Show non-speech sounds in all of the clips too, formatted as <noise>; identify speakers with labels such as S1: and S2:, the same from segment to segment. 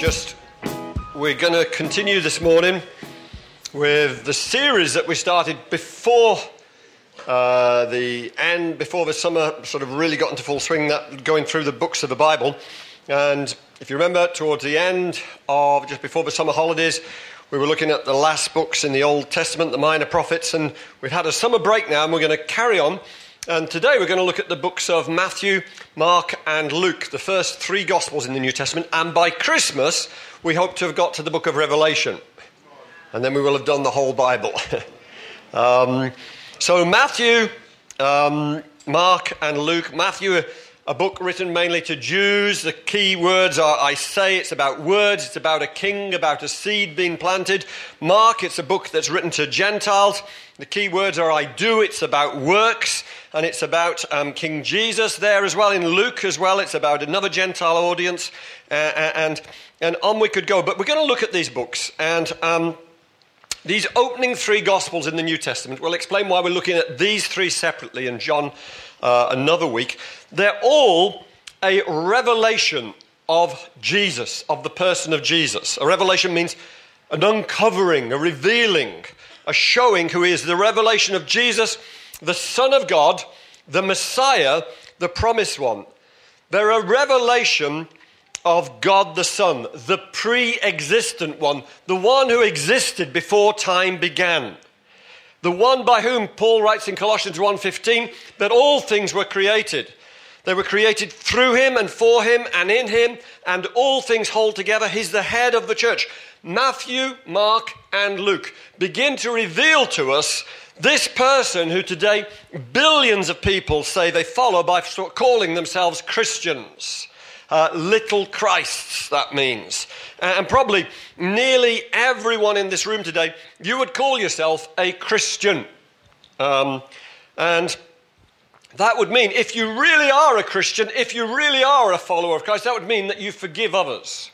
S1: just we're going to continue this morning with the series that we started before uh, the end, before the summer sort of really got into full swing, that going through the books of the Bible. And if you remember, towards the end of just before the summer holidays, we were looking at the last books in the Old Testament, the minor prophets, and we've had a summer break now, and we're going to carry on and today we're going to look at the books of Matthew, Mark, and Luke, the first three Gospels in the New Testament. And by Christmas, we hope to have got to the book of Revelation. And then we will have done the whole Bible. <laughs> um, so, Matthew, um, Mark, and Luke. Matthew, a book written mainly to Jews. The key words are I say, it's about words, it's about a king, about a seed being planted. Mark, it's a book that's written to Gentiles. The key words are I do, it's about works and it's about um, King Jesus there as well. In Luke as well, it's about another Gentile audience, uh, uh, and, and on we could go. But we're going to look at these books, and um, these opening three Gospels in the New Testament, we'll explain why we're looking at these three separately, and John uh, another week. They're all a revelation of Jesus, of the person of Jesus. A revelation means an uncovering, a revealing, a showing who is the revelation of Jesus the Son of God, the Messiah, the promised one. They're a revelation of God the Son, the pre existent one, the one who existed before time began. The one by whom Paul writes in Colossians 1:15 that all things were created. They were created through him and for him and in him, and all things hold together. He's the head of the church. Matthew, Mark, and Luke begin to reveal to us this person who today billions of people say they follow by calling themselves Christians. Uh, little Christs, that means. And probably nearly everyone in this room today, you would call yourself a Christian. Um, and that would mean, if you really are a Christian, if you really are a follower of Christ, that would mean that you forgive others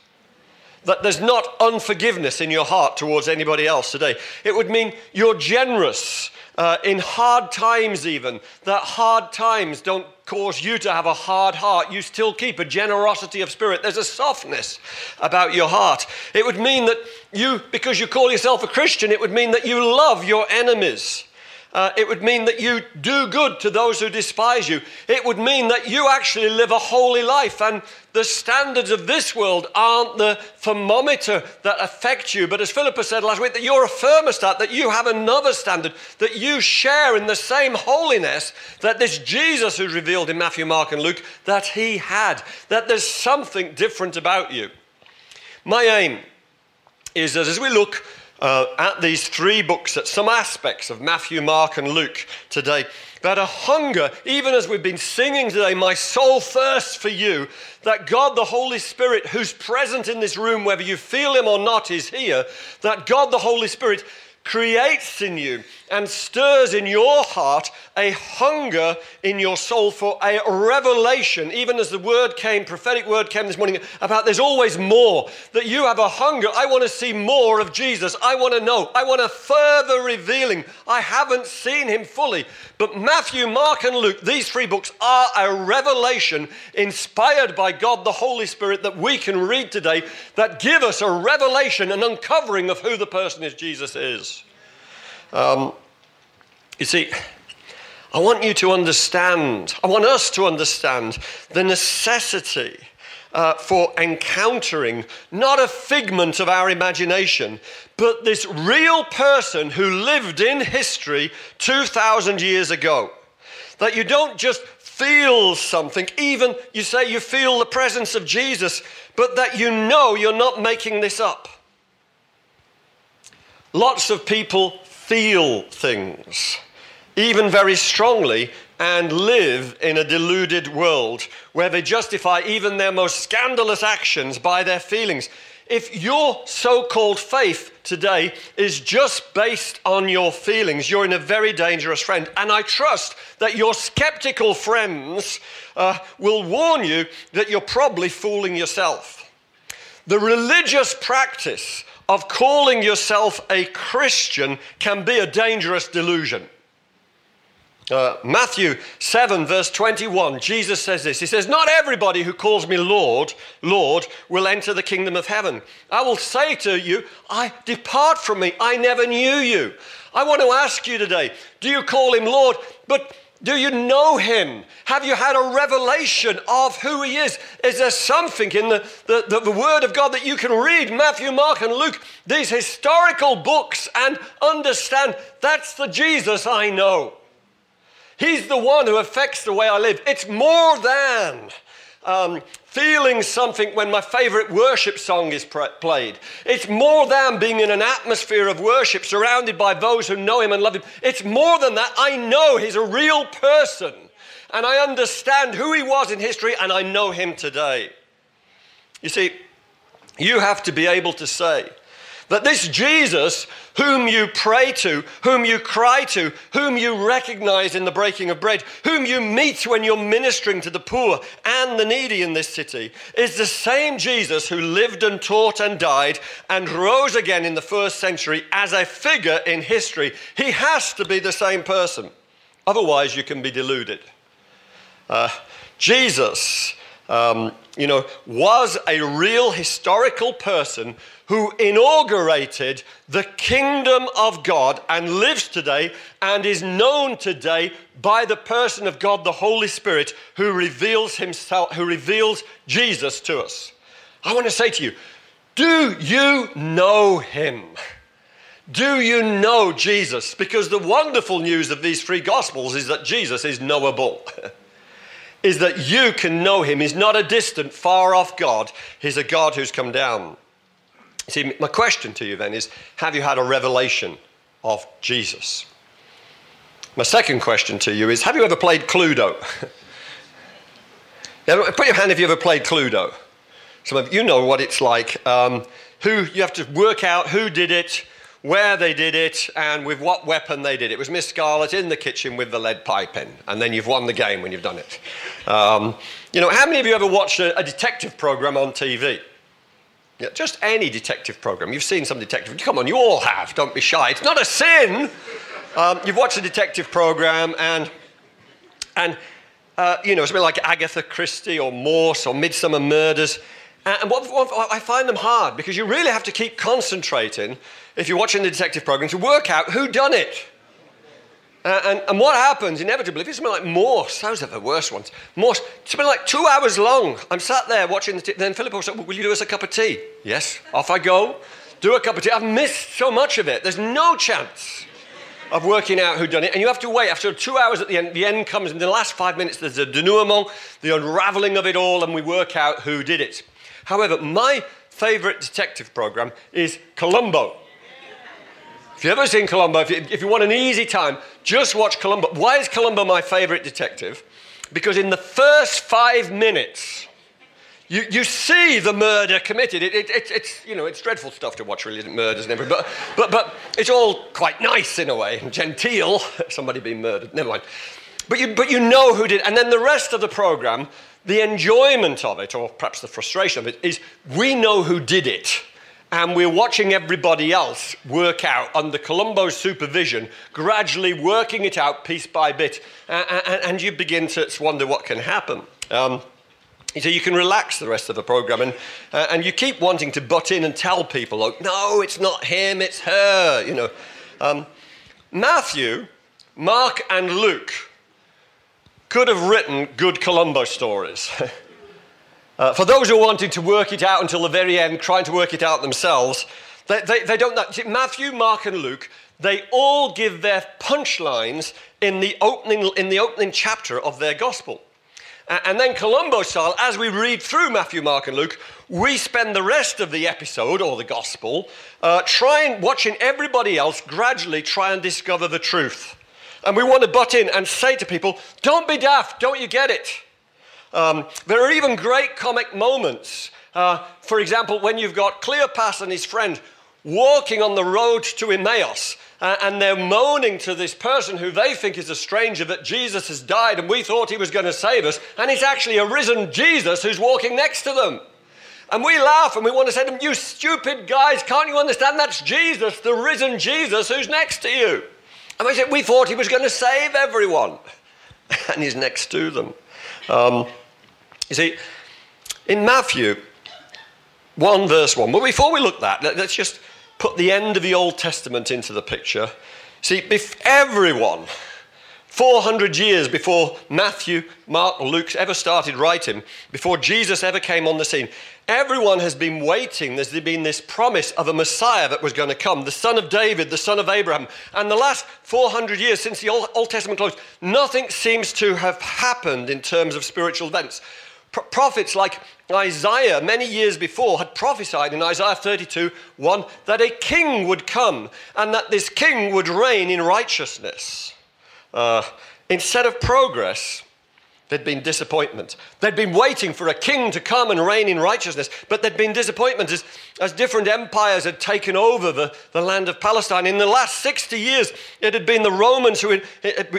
S1: that there's not unforgiveness in your heart towards anybody else today. It would mean you're generous uh, in hard times, even. That hard times don't cause you to have a hard heart. You still keep a generosity of spirit. There's a softness about your heart. It would mean that you, because you call yourself a Christian, it would mean that you love your enemies. Uh, it would mean that you do good to those who despise you. It would mean that you actually live a holy life. And the standards of this world aren't the thermometer that affect you. But as Philippa said last week, that you're a thermostat, that you have another standard, that you share in the same holiness that this Jesus who's revealed in Matthew, Mark, and Luke, that he had. That there's something different about you. My aim is that as we look uh, at these three books, at some aspects of Matthew, Mark, and Luke today, that a hunger, even as we've been singing today, my soul thirsts for you, that God the Holy Spirit, who's present in this room, whether you feel him or not, is here, that God the Holy Spirit creates in you and stirs in your heart a hunger in your soul for a revelation, even as the word came, prophetic word came this morning about there's always more, that you have a hunger. I want to see more of Jesus. I want to know. I want a further revealing. I haven't seen him fully. But Matthew, Mark, and Luke, these three books are a revelation inspired by God the Holy Spirit that we can read today that give us a revelation, an uncovering of who the person is Jesus is. Um, you see, I want you to understand, I want us to understand the necessity uh, for encountering not a figment of our imagination, but this real person who lived in history 2,000 years ago. That you don't just feel something, even you say you feel the presence of Jesus, but that you know you're not making this up. Lots of people feel things, even very strongly, and live in a deluded world where they justify even their most scandalous actions by their feelings. If your so called faith today is just based on your feelings, you're in a very dangerous friend. And I trust that your skeptical friends uh, will warn you that you're probably fooling yourself. The religious practice of calling yourself a Christian can be a dangerous delusion. Uh, Matthew 7, verse 21, Jesus says this. He says, Not everybody who calls me Lord, Lord, will enter the kingdom of heaven. I will say to you, I depart from me. I never knew you. I want to ask you today, do you call him Lord? But do you know him? Have you had a revelation of who he is? Is there something in the, the, the, the, Word of God that you can read, Matthew, Mark, and Luke, these historical books, and understand that's the Jesus I know? He's the one who affects the way I live. It's more than um, feeling something when my favorite worship song is played. It's more than being in an atmosphere of worship surrounded by those who know Him and love Him. It's more than that. I know He's a real person and I understand who He was in history and I know Him today. You see, you have to be able to say, that this Jesus, whom you pray to, whom you cry to, whom you recognize in the breaking of bread, whom you meet when you're ministering to the poor and the needy in this city, is the same Jesus who lived and taught and died and rose again in the first century as a figure in history. He has to be the same person. Otherwise, you can be deluded. Uh, Jesus, um, you know, was a real historical person who inaugurated the kingdom of God and lives today and is known today by the person of God, the Holy Spirit, who reveals himself, who reveals Jesus to us. I want to say to you, do you know him? Do you know Jesus? Because the wonderful news of these three gospels is that Jesus is knowable. <laughs> is that you can know him. He's not a distant, far off God. He's a God who's come down. See, my question to you then is Have you had a revelation of Jesus? My second question to you is Have you ever played Cluedo? <laughs> Put your hand if you ever played Cluedo. Some of you know what it's like. Um, who you have to work out who did it, where they did it, and with what weapon they did it. It was Miss Scarlett in the kitchen with the lead pipe in, and then you've won the game when you've done it. Um, you know, how many of you ever watched a, a detective program on TV? Yeah, just any detective program. You've seen some detective. Come on, you all have. Don't be shy. It's not a sin. Um, you've watched a detective program, and and uh, you know something like Agatha Christie or Morse or Midsomer Murders. And what, what, I find them hard because you really have to keep concentrating if you're watching the detective program to work out who done it. Uh, and, and, what happens inevitably, if it's something like Morse, those are the worst ones. Morse, it's been like two hours long. I'm sat there watching the. T- then Philip will say, Will you do us a cup of tea? Yes, off I go. Do a cup of tea. I've missed so much of it. There's no chance of working out who done it. And you have to wait. After two hours at the end, the end comes. In the last five minutes, there's a denouement, the unraveling of it all, and we work out who did it. However, my favorite detective program is Columbo. If you've ever seen Columbo, if you, if you want an easy time, just watch Columbo. Why is Columbo my favorite detective? Because in the first five minutes, you, you see the murder committed. It, it, it, it's, you know, it's dreadful stuff to watch, really, murders and everything. But, but, but it's all quite nice in a way, genteel. <laughs> Somebody being murdered, never mind. But you, but you know who did. And then the rest of the program, the enjoyment of it, or perhaps the frustration of it, is we know who did it and we're watching everybody else work out under Columbo's supervision, gradually working it out piece by bit, and you begin to wonder what can happen. Um, so you can relax the rest of the program, and, uh, and you keep wanting to butt in and tell people, oh, no, it's not him, it's her, you know. Um, Matthew, Mark, and Luke could have written good Columbo stories. <laughs> Uh, for those who wanted to work it out until the very end, trying to work it out themselves, they, they, they don't know. Matthew, Mark, and Luke, they all give their punchlines in the opening, in the opening chapter of their gospel. And then Columbo style, as we read through Matthew, Mark, and Luke, we spend the rest of the episode or the gospel uh, trying, watching everybody else gradually try and discover the truth. And we want to butt in and say to people, don't be daft, don't you get it? Um, there are even great comic moments. Uh, for example, when you've got Cleopas and his friend walking on the road to Emmaus, uh, and they're moaning to this person who they think is a stranger that Jesus has died and we thought he was going to save us, and it's actually a risen Jesus who's walking next to them. And we laugh and we want to say to them, You stupid guys, can't you understand that's Jesus, the risen Jesus who's next to you? And we said, we thought he was going to save everyone. <laughs> And he's next to them. Um, you see, in Matthew 1, verse 1, but before we look at that, let's just put the end of the Old Testament into the picture. See, everyone 400 years before Matthew, Mark, Luke ever started writing, before Jesus ever came on the scene, everyone has been waiting. There's been this promise of a Messiah that was going to come, the son of David, the son of Abraham. And the last 400 years since the Old, Testament closed, nothing seems to have happened in terms of spiritual events. Pro- prophets like Isaiah, many years before, had prophesied in Isaiah 32 1 that a king would come and that this king would reign in righteousness. Uh, instead of progress, there'd been disappointment. They'd been waiting for a king to come and reign in righteousness, but there'd been disappointment as, as different empires had taken over the, the land of Palestine. In the last 60 years, it had been the Romans who,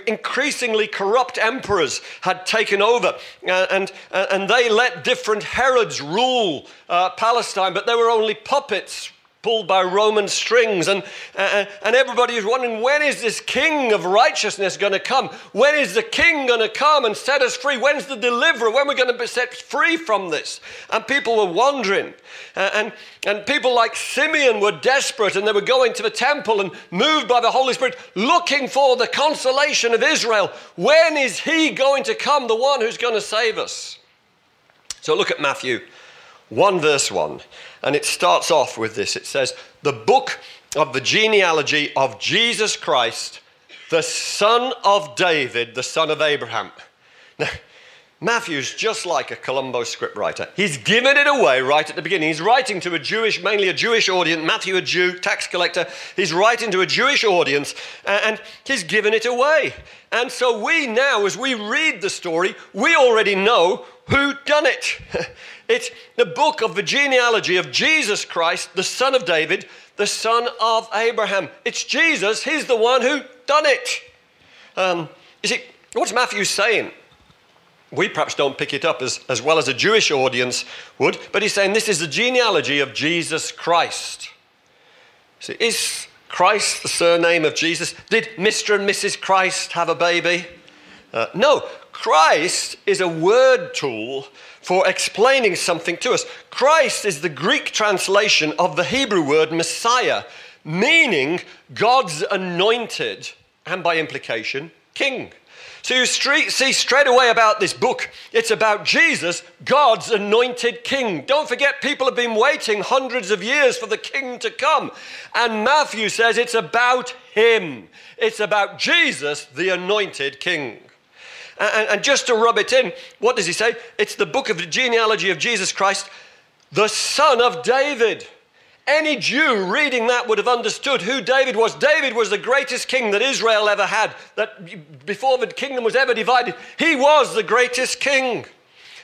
S1: increasingly corrupt emperors, had taken over. Uh, and, uh, and they let different Herods rule uh, Palestine, but they were only puppets pulled by Roman strings. And, uh, and everybody is wondering when is this king of righteousness going to come? When is the king going to come and set us free? When's the deliverer? When are we going to be set free from this? And people were wondering. Uh, and, and people like Simeon were desperate and they were going to the temple and moved by the Holy Spirit, looking for the consolation of Israel. When is he going to come, the one who's going to save us? So look at Matthew 1 verse 1. And it starts off with this it says, The book of the genealogy of Jesus Christ, the son of David, the son of Abraham. <laughs> Now, Matthew's just like a Columbo scriptwriter. He's given it away right at the beginning. He's writing to a Jewish, mainly a Jewish audience. Matthew, a Jew, tax collector. He's writing to a Jewish audience and he's given it away. And so we now, as we read the story, we already know who done it. <laughs> It's the book of the genealogy of Jesus Christ, the son of David, the son of Abraham. It's Jesus, he's the one who done it. Um, you see, what's Matthew saying? We perhaps don't pick it up as, as well as a Jewish audience would, but he's saying this is the genealogy of Jesus Christ. See, is Christ the surname of Jesus? Did Mr. and Mrs. Christ have a baby? Uh, no, Christ is a word tool for explaining something to us. Christ is the Greek translation of the Hebrew word Messiah, meaning God's anointed, and by implication, king. So you see straight away about this book, it's about Jesus, God's anointed king. Don't forget, people have been waiting hundreds of years for the king to come. And Matthew says it's about him, it's about Jesus, the anointed king. And, and just to rub it in, what does he say? It's the book of the genealogy of Jesus Christ, the son of David. Any Jew reading that would have understood who David was. David was the greatest king that Israel ever had, that before the kingdom was ever divided, he was the greatest king.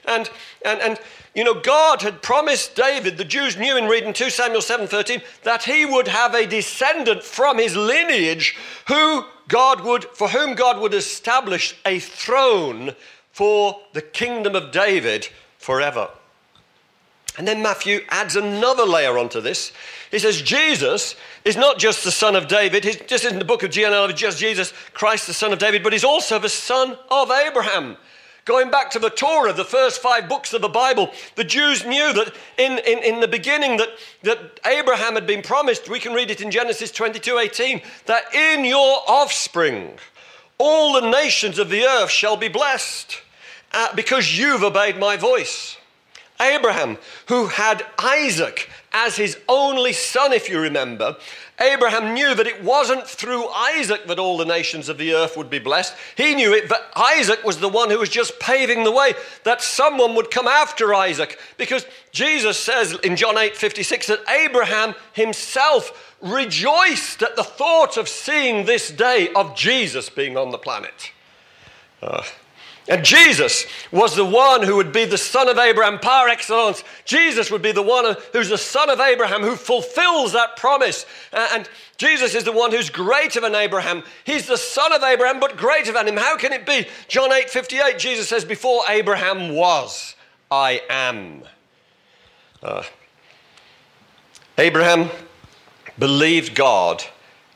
S1: And, and, and you know, God had promised David, the Jews knew in reading 2 Samuel 7:13, that he would have a descendant from his lineage who God would, for whom God would establish a throne for the kingdom of David forever. And then Matthew adds another layer onto this. He says, Jesus is not just the son of David, he's just in the book of genealogy, just Jesus, Christ the son of David, but he's also the son of Abraham. Going back to the Torah, the first five books of the Bible, the Jews knew that in, in, in the beginning that, that Abraham had been promised, we can read it in Genesis 22 18, that in your offspring all the nations of the earth shall be blessed uh, because you've obeyed my voice. Abraham, who had Isaac as his only son, if you remember, Abraham knew that it wasn't through Isaac that all the nations of the earth would be blessed. He knew it that Isaac was the one who was just paving the way, that someone would come after Isaac. Because Jesus says in John 8 56 that Abraham himself rejoiced at the thought of seeing this day of Jesus being on the planet. Uh, and Jesus was the one who would be the son of Abraham par excellence. Jesus would be the one who's the son of Abraham who fulfills that promise. And Jesus is the one who's greater than Abraham. He's the son of Abraham, but greater than him. How can it be? John 8 58, Jesus says, Before Abraham was, I am. Uh, Abraham believed God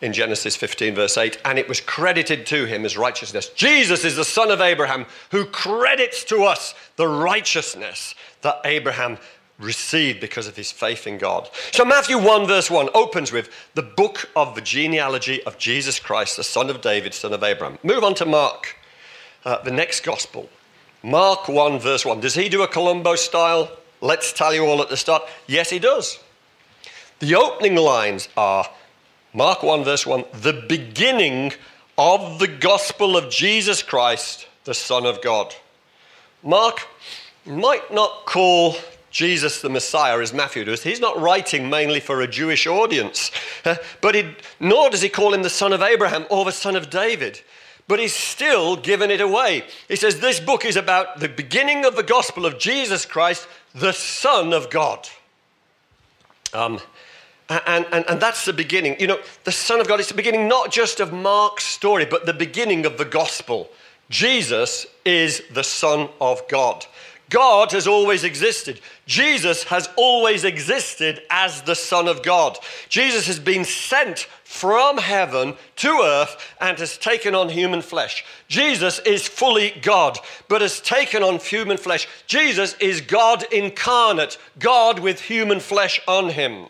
S1: in Genesis 15, verse 8, and it was credited to him as righteousness. Jesus is the son of Abraham who credits to us the righteousness that Abraham received because of his faith in God. So, Matthew 1, verse 1 opens with the book of the genealogy of Jesus Christ, the son of David, son of Abraham. Move on to Mark, uh, the next gospel. Mark 1, verse 1. Does he do a Columbo style? Let's tell you all at the start. Yes, he does. The opening lines are Mark 1, verse 1 the beginning of the gospel of Jesus Christ, the Son of God. Mark might not call Jesus the Messiah as Matthew does. He's not writing mainly for a Jewish audience, but he, nor does he call him the son of Abraham or the son of David. But he's still giving it away. He says this book is about the beginning of the gospel of Jesus Christ, the Son of God. Um, and, and, and that's the beginning. You know, the Son of God is the beginning not just of Mark's story, but the beginning of the gospel. Jesus is the Son of God. God has always existed. Jesus has always existed as the Son of God. Jesus has been sent from heaven to earth and has taken on human flesh. Jesus is fully God, but has taken on human flesh. Jesus is God incarnate, God with human flesh on him.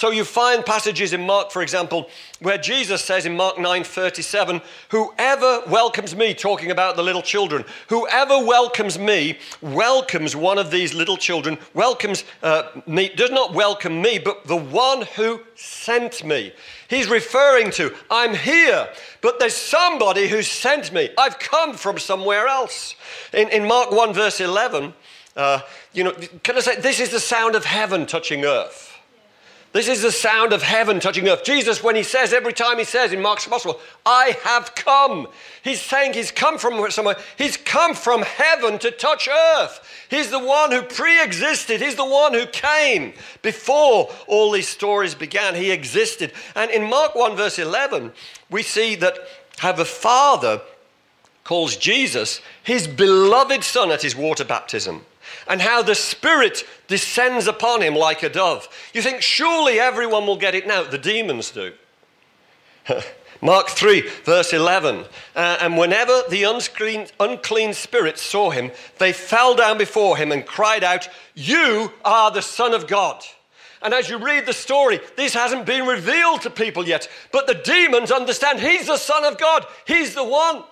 S1: So you find passages in Mark, for example, where Jesus says in Mark 9:37, "Whoever welcomes me," talking about the little children, "whoever welcomes me welcomes one of these little children, welcomes uh, me, does not welcome me, but the one who sent me." He's referring to, I'm here, but there's somebody who sent me. I've come from somewhere else. In, in Mark 1, verse 11, uh, you know, can I say, this is the sound of heaven touching earth. This is the sound of heaven touching earth. Jesus, when he says, every time he says in Mark's Gospel, I have come, he's saying he's come from somewhere. He's come from heaven to touch earth. He's the one who pre existed, he's the one who came before all these stories began. He existed. And in Mark 1, verse 11, we see that how the Father calls Jesus his beloved Son at his water baptism and how the Spirit descends upon him like a dove. You think, surely everyone will get it now. The demons do. <laughs> Mark 3, verse 11. Uh, and whenever the unclean, unclean spirits saw him, they fell down before him and cried out, You are the Son of God. And as you read the story, this hasn't been revealed to people yet, but the demons understand he's the Son of God, he's the one.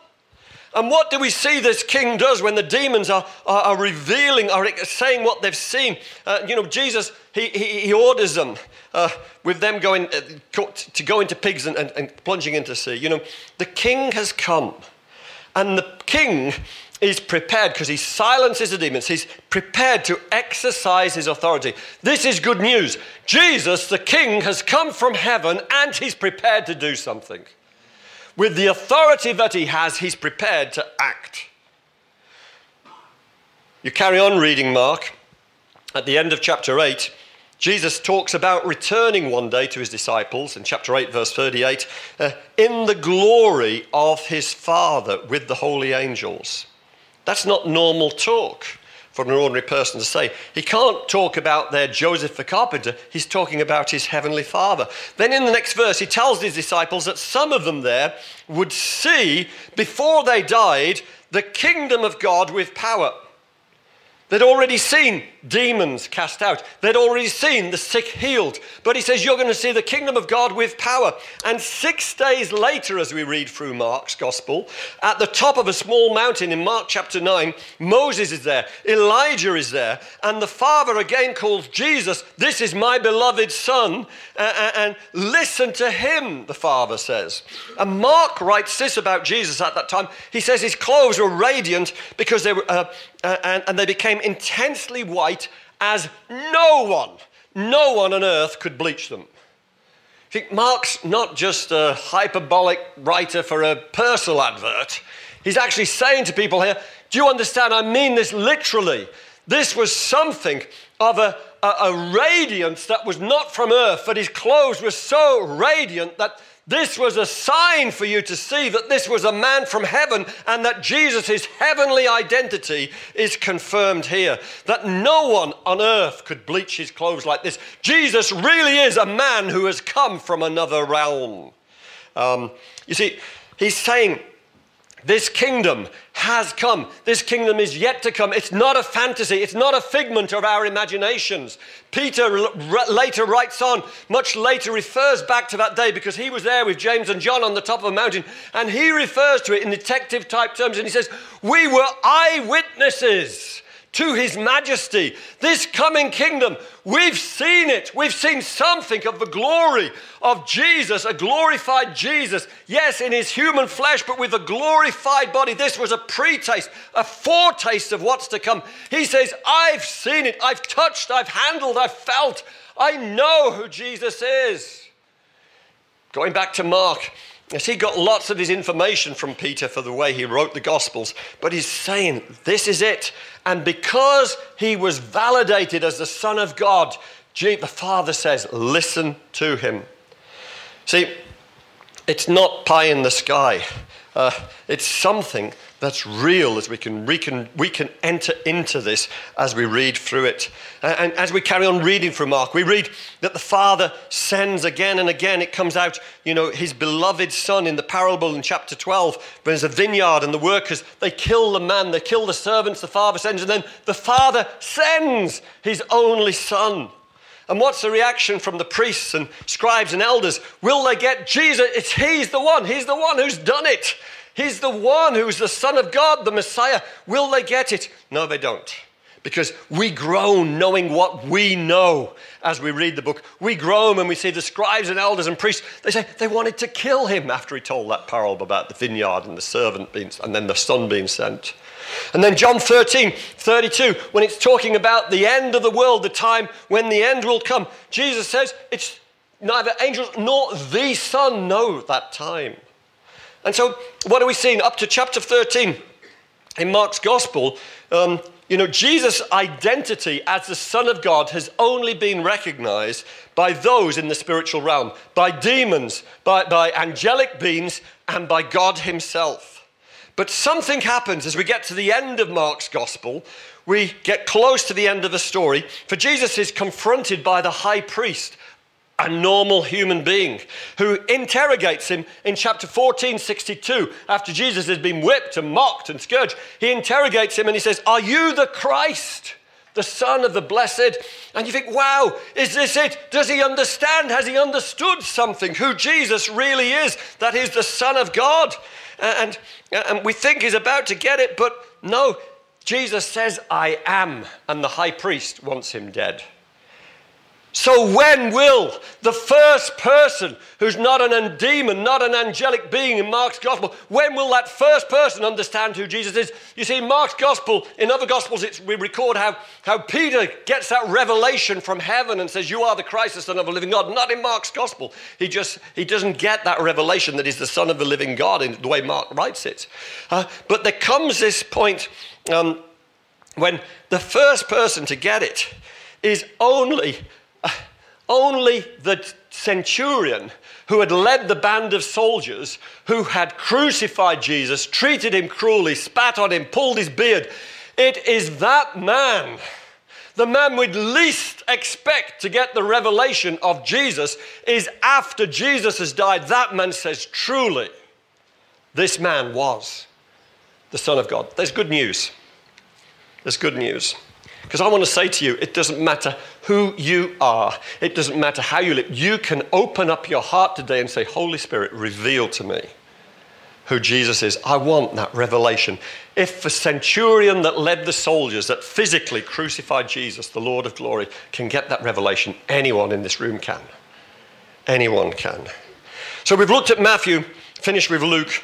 S1: And what do we see this king does when the demons are, are, are revealing, are saying what they've seen? Uh, you know, Jesus, he, he, he orders them uh, with them going uh, to go into pigs and, and, and plunging into sea. You know, the king has come. And the king is prepared because he silences the demons. He's prepared to exercise his authority. This is good news. Jesus, the king, has come from heaven and he's prepared to do something. With the authority that he has, he's prepared to act. You carry on reading Mark. At the end of chapter 8, Jesus talks about returning one day to his disciples in chapter 8, verse 38, uh, in the glory of his Father with the holy angels. That's not normal talk for an ordinary person to say. He can't talk about their Joseph the carpenter, he's talking about his heavenly Father. Then in the next verse, he tells his disciples that some of them there would see, before they died, the kingdom of God with power. They'd already seen demons cast out. They'd already seen the sick healed. But he says, You're going to see the kingdom of God with power. And six days later, as we read through Mark's gospel, at the top of a small mountain in Mark chapter 9, Moses is there, Elijah is there, and the Father again calls Jesus, This is my beloved Son, and listen to him, the Father says. And Mark writes this about Jesus at that time. He says his clothes were radiant because they were. Uh, uh, and, and they became intensely white as no one, no one on earth could bleach them. think Mark's not just a hyperbolic writer for a personal advert. He's actually saying to people here, Do you understand? I mean this literally. This was something of a, a, a radiance that was not from earth, but his clothes were so radiant that this was a sign for you to see that this was a man from heaven and that Jesus' heavenly identity is confirmed here. That no one on earth could bleach his clothes like this. Jesus really is a man who has come from another realm. Um, you see, he's saying this kingdom has come. This kingdom is yet to come. It's not a fantasy. It's not a figment of our imaginations. Peter r- later writes on, much later refers back to that day because he was there with James and John on the top of a mountain and he refers to it in detective type terms and he says, We were eyewitnesses to his majesty. This coming kingdom, we've seen it. We've seen something of the glory of Jesus, a glorified Jesus. Yes, in his human flesh, but with a glorified body. This was a pre-taste, a foretaste of what's to come. He says, I've seen it. I've touched, I've handled, I've felt. I know who Jesus is. Going back to Mark, Yes, he got lots of his information from Peter for the way he wrote the Gospels, but he's saying, This is it. And because he was validated as the Son of God, the Father says, Listen to him. See, it's not pie in the sky, uh, it's something that's real as we can, we, can, we can enter into this as we read through it. And as we carry on reading from Mark, we read that the Father sends again and again. It comes out, you know, his beloved Son in the parable in chapter 12. There's a vineyard and the workers, they kill the man, they kill the servants, the Father sends, and then the Father sends his only Son. And what's the reaction from the priests and scribes and elders? Will they get Jesus? It's He's the one. He's the one who's done it. He's the one who's the Son of God, the Messiah. Will they get it? No, they don't. Because we groan knowing what we know as we read the book. We groan when we see the scribes and elders and priests. They say they wanted to kill him after he told that parable about the vineyard and the servant being, and then the son being sent. And then John 13, 32, when it's talking about the end of the world, the time when the end will come, Jesus says it's neither angels nor the Son know that time. And so, what are we seeing up to chapter 13 in Mark's Gospel? Um, you know, Jesus' identity as the Son of God has only been recognized by those in the spiritual realm, by demons, by, by angelic beings, and by God Himself. But something happens as we get to the end of Mark's Gospel. We get close to the end of the story, for Jesus is confronted by the high priest a normal human being who interrogates him in chapter 14, 62. After Jesus has been whipped and mocked and scourged, he interrogates him and he says, Are you the Christ? The Son of the Blessed. And you think, wow, is this it? Does he understand? Has he understood something? Who Jesus really is? That he's the Son of God. And, and we think he's about to get it, but no, Jesus says, I am. And the high priest wants him dead. So, when will the first person who's not an demon, not an angelic being in Mark's gospel, when will that first person understand who Jesus is? You see, Mark's gospel, in other gospels, we record how, how Peter gets that revelation from heaven and says, You are the Christ, the Son of the living God. Not in Mark's gospel. He just he doesn't get that revelation that he's the Son of the living God in the way Mark writes it. Uh, but there comes this point um, when the first person to get it is only Uh, only the centurion who had led the band of soldiers who had crucified Jesus, treated him cruelly, spat on him, pulled his beard. It is that man, the man we'd least expect to get the revelation of Jesus, is after Jesus has died. That man says, Truly, this man was the Son of God. There's good news. There's good news. Because I want to say to you, it doesn't matter who you are, it doesn't matter how you live. You can open up your heart today and say, Holy Spirit, reveal to me who Jesus is. I want that revelation. If the centurion that led the soldiers that physically crucified Jesus, the Lord of glory, can get that revelation, anyone in this room can. Anyone can. So we've looked at Matthew, finished with Luke.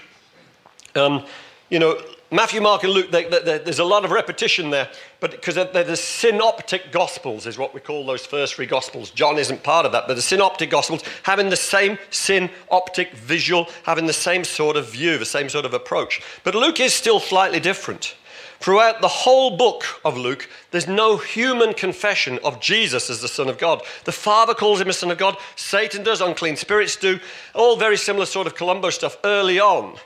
S1: Um, you know, Matthew, Mark, and Luke, they, they, there's a lot of repetition there, but because they're the synoptic gospels, is what we call those first three gospels. John isn't part of that, but the synoptic gospels having the same synoptic visual, having the same sort of view, the same sort of approach. But Luke is still slightly different. Throughout the whole book of Luke, there's no human confession of Jesus as the Son of God. The Father calls him a Son of God, Satan does, unclean spirits do, all very similar sort of Columbo stuff early on.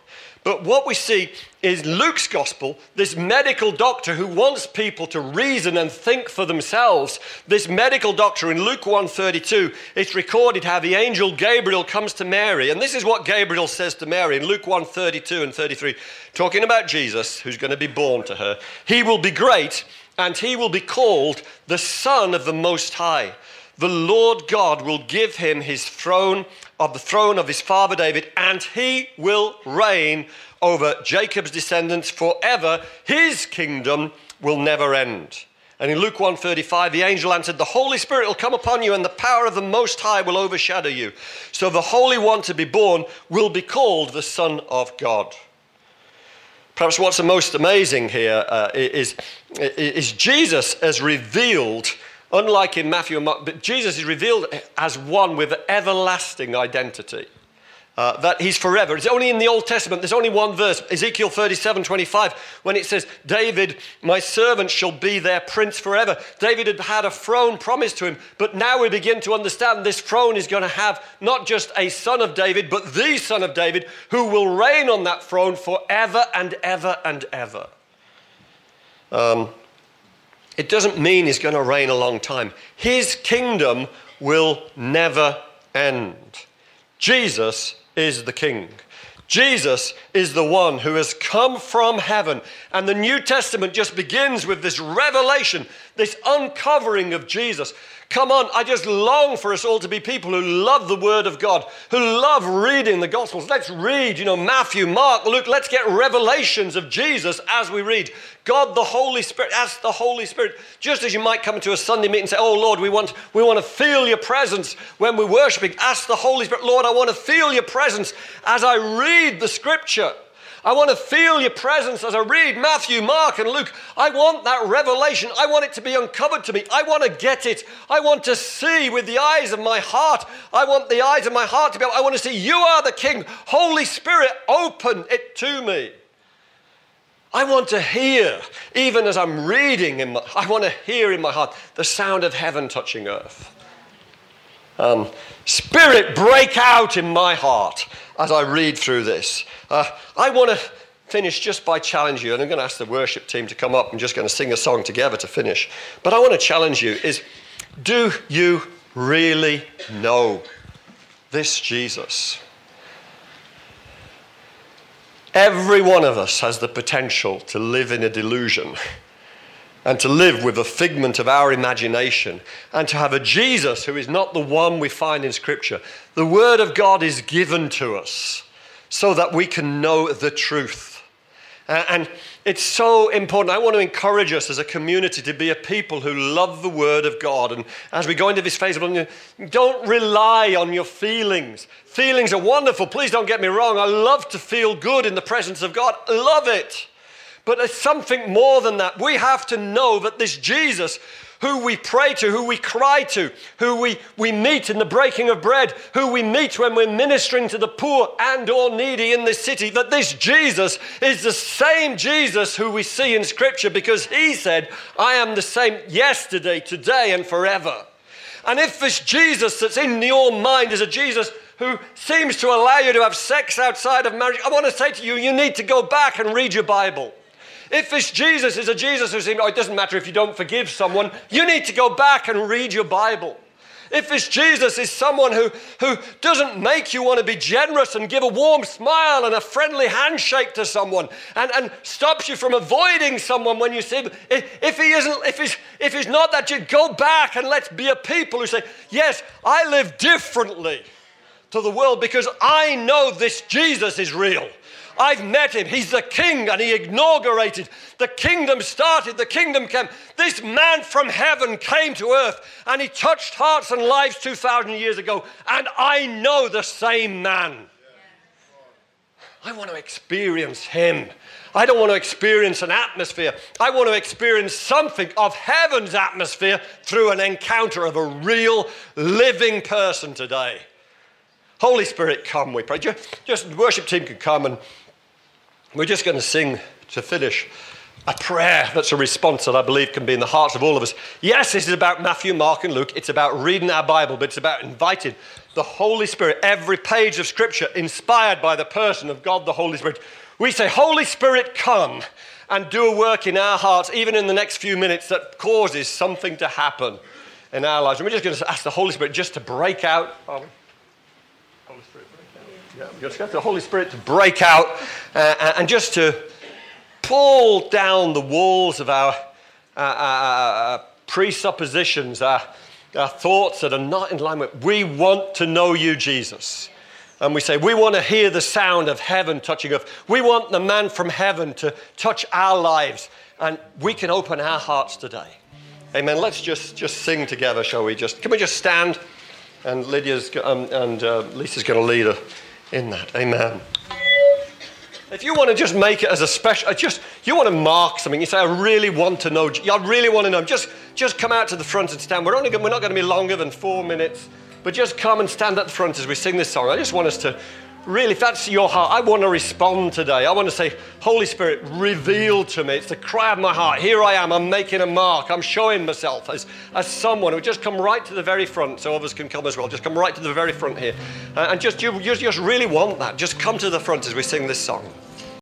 S1: But what we see is Luke's gospel, this medical doctor who wants people to reason and think for themselves. This medical doctor in Luke 1:32, it's recorded how the angel Gabriel comes to Mary, and this is what Gabriel says to Mary in Luke 1:32 and 33, talking about Jesus who's going to be born to her. He will be great and he will be called the Son of the Most High. The Lord God will give him his throne of the throne of his father David, and he will reign over Jacob's descendants forever. His kingdom will never end. And in Luke 1:35, the angel answered, "The Holy Spirit will come upon you, and the power of the Most High will overshadow you. So the Holy One to be born will be called the Son of God." Perhaps what's the most amazing here uh, is, is Jesus has revealed, unlike in Matthew and Mark, but Jesus is revealed as one with everlasting identity. Uh, that he's forever. It's only in the Old Testament, there's only one verse, Ezekiel 37 25, when it says, David, my servant, shall be their prince forever. David had had a throne promised to him, but now we begin to understand this throne is going to have not just a son of David, but the son of David who will reign on that throne forever and ever and ever. Um, it doesn't mean he's going to reign a long time, his kingdom will never end. Jesus is the King. Jesus is the one who has come from heaven. And the New Testament just begins with this revelation, this uncovering of Jesus. Come on, I just long for us all to be people who love the Word of God, who love reading the Gospels. Let's read, you know, Matthew, Mark, Luke. Let's get revelations of Jesus as we read. God, the Holy Spirit, ask the Holy Spirit, just as you might come to a Sunday meeting and say, Oh Lord, we want, we want to feel your presence when we're worshiping. Ask the Holy Spirit, Lord, I want to feel your presence as I read the Scripture. I want to feel your presence as I read Matthew, Mark, and Luke. I want that revelation. I want it to be uncovered to me. I want to get it. I want to see with the eyes of my heart. I want the eyes of my heart to be able, I want to see you are the King. Holy Spirit, open it to me. I want to hear, even as I'm reading, in my, I want to hear in my heart the sound of heaven touching earth. Um, Spirit, break out in my heart as I read through this. Uh, I want to finish just by challenging you, and I'm going to ask the worship team to come up I'm just going to sing a song together to finish. But I want to challenge you is do you really know this Jesus? Every one of us has the potential to live in a delusion and to live with a figment of our imagination and to have a Jesus who is not the one we find in Scripture. The Word of God is given to us so that we can know the truth. And it's so important. I want to encourage us as a community to be a people who love the Word of God. And as we go into this phase of don't rely on your feelings. Feelings are wonderful. Please don't get me wrong. I love to feel good in the presence of God. Love it. But it's something more than that. We have to know that this Jesus who we pray to, who we cry to, who we, we meet in the breaking of bread, who we meet when we're ministering to the poor and or needy in this city, that this Jesus is the same Jesus who we see in Scripture because he said, I am the same yesterday, today, and forever. And if this Jesus that's in your mind is a Jesus who seems to allow you to have sex outside of marriage, I want to say to you, you need to go back and read your Bible. If this Jesus is a Jesus who's saying, oh, it doesn't matter if you don't forgive someone, you need to go back and read your Bible. If this Jesus is someone who, who doesn't make you want to be generous and give a warm smile and a friendly handshake to someone and, and stops you from avoiding someone when you see him, if, if he isn't, if he's, if he's not that, you go back and let's be a people who say, Yes, I live differently to the world because I know this Jesus is real. I've met him. He's the king, and he inaugurated. The kingdom started, the kingdom came. This man from heaven came to earth, and he touched hearts and lives 2,000 years ago. And I know the same man. I want to experience him. I don't want to experience an atmosphere. I want to experience something of heaven's atmosphere through an encounter of a real living person today. Holy Spirit, come, we pray. Just, just worship team can come and we're just going to sing to finish a prayer that's a response that I believe can be in the hearts of all of us. Yes, this is about Matthew, Mark, and Luke. It's about reading our Bible, but it's about inviting the Holy Spirit. Every page of Scripture inspired by the person of God, the Holy Spirit. we say, Holy Spirit, come and do a work in our hearts, even in the next few minutes, that causes something to happen in our lives. And we're just going to ask the Holy Spirit just to break out. Yeah, just ask the Holy Spirit to break out uh, and just to pull down the walls of our uh, uh, uh, presuppositions, our, our thoughts that are not in line with. We want to know you, Jesus. And we say, we want to hear the sound of heaven touching earth. We want the man from heaven to touch our lives. And we can open our hearts today. Amen. Let's just, just sing together, shall we? Just Can we just stand? And Lydia's um, and uh, Lisa's going to lead us in that. Amen. If you want to just make it as a special, uh, just you want to mark something. You say, "I really want to know. I really want to know." Just, just come out to the front and stand. We're only, we're not going to be longer than four minutes, but just come and stand at the front as we sing this song. I just want us to really, if that's your heart, I want to respond today. I want to say, Holy Spirit, reveal to me. It's the cry of my heart. Here I am. I'm making a mark. I'm showing myself as, as someone who just come right to the very front so others can come as well. Just come right to the very front here. Uh, and just you, you just really want that. Just come to the front as we sing this song.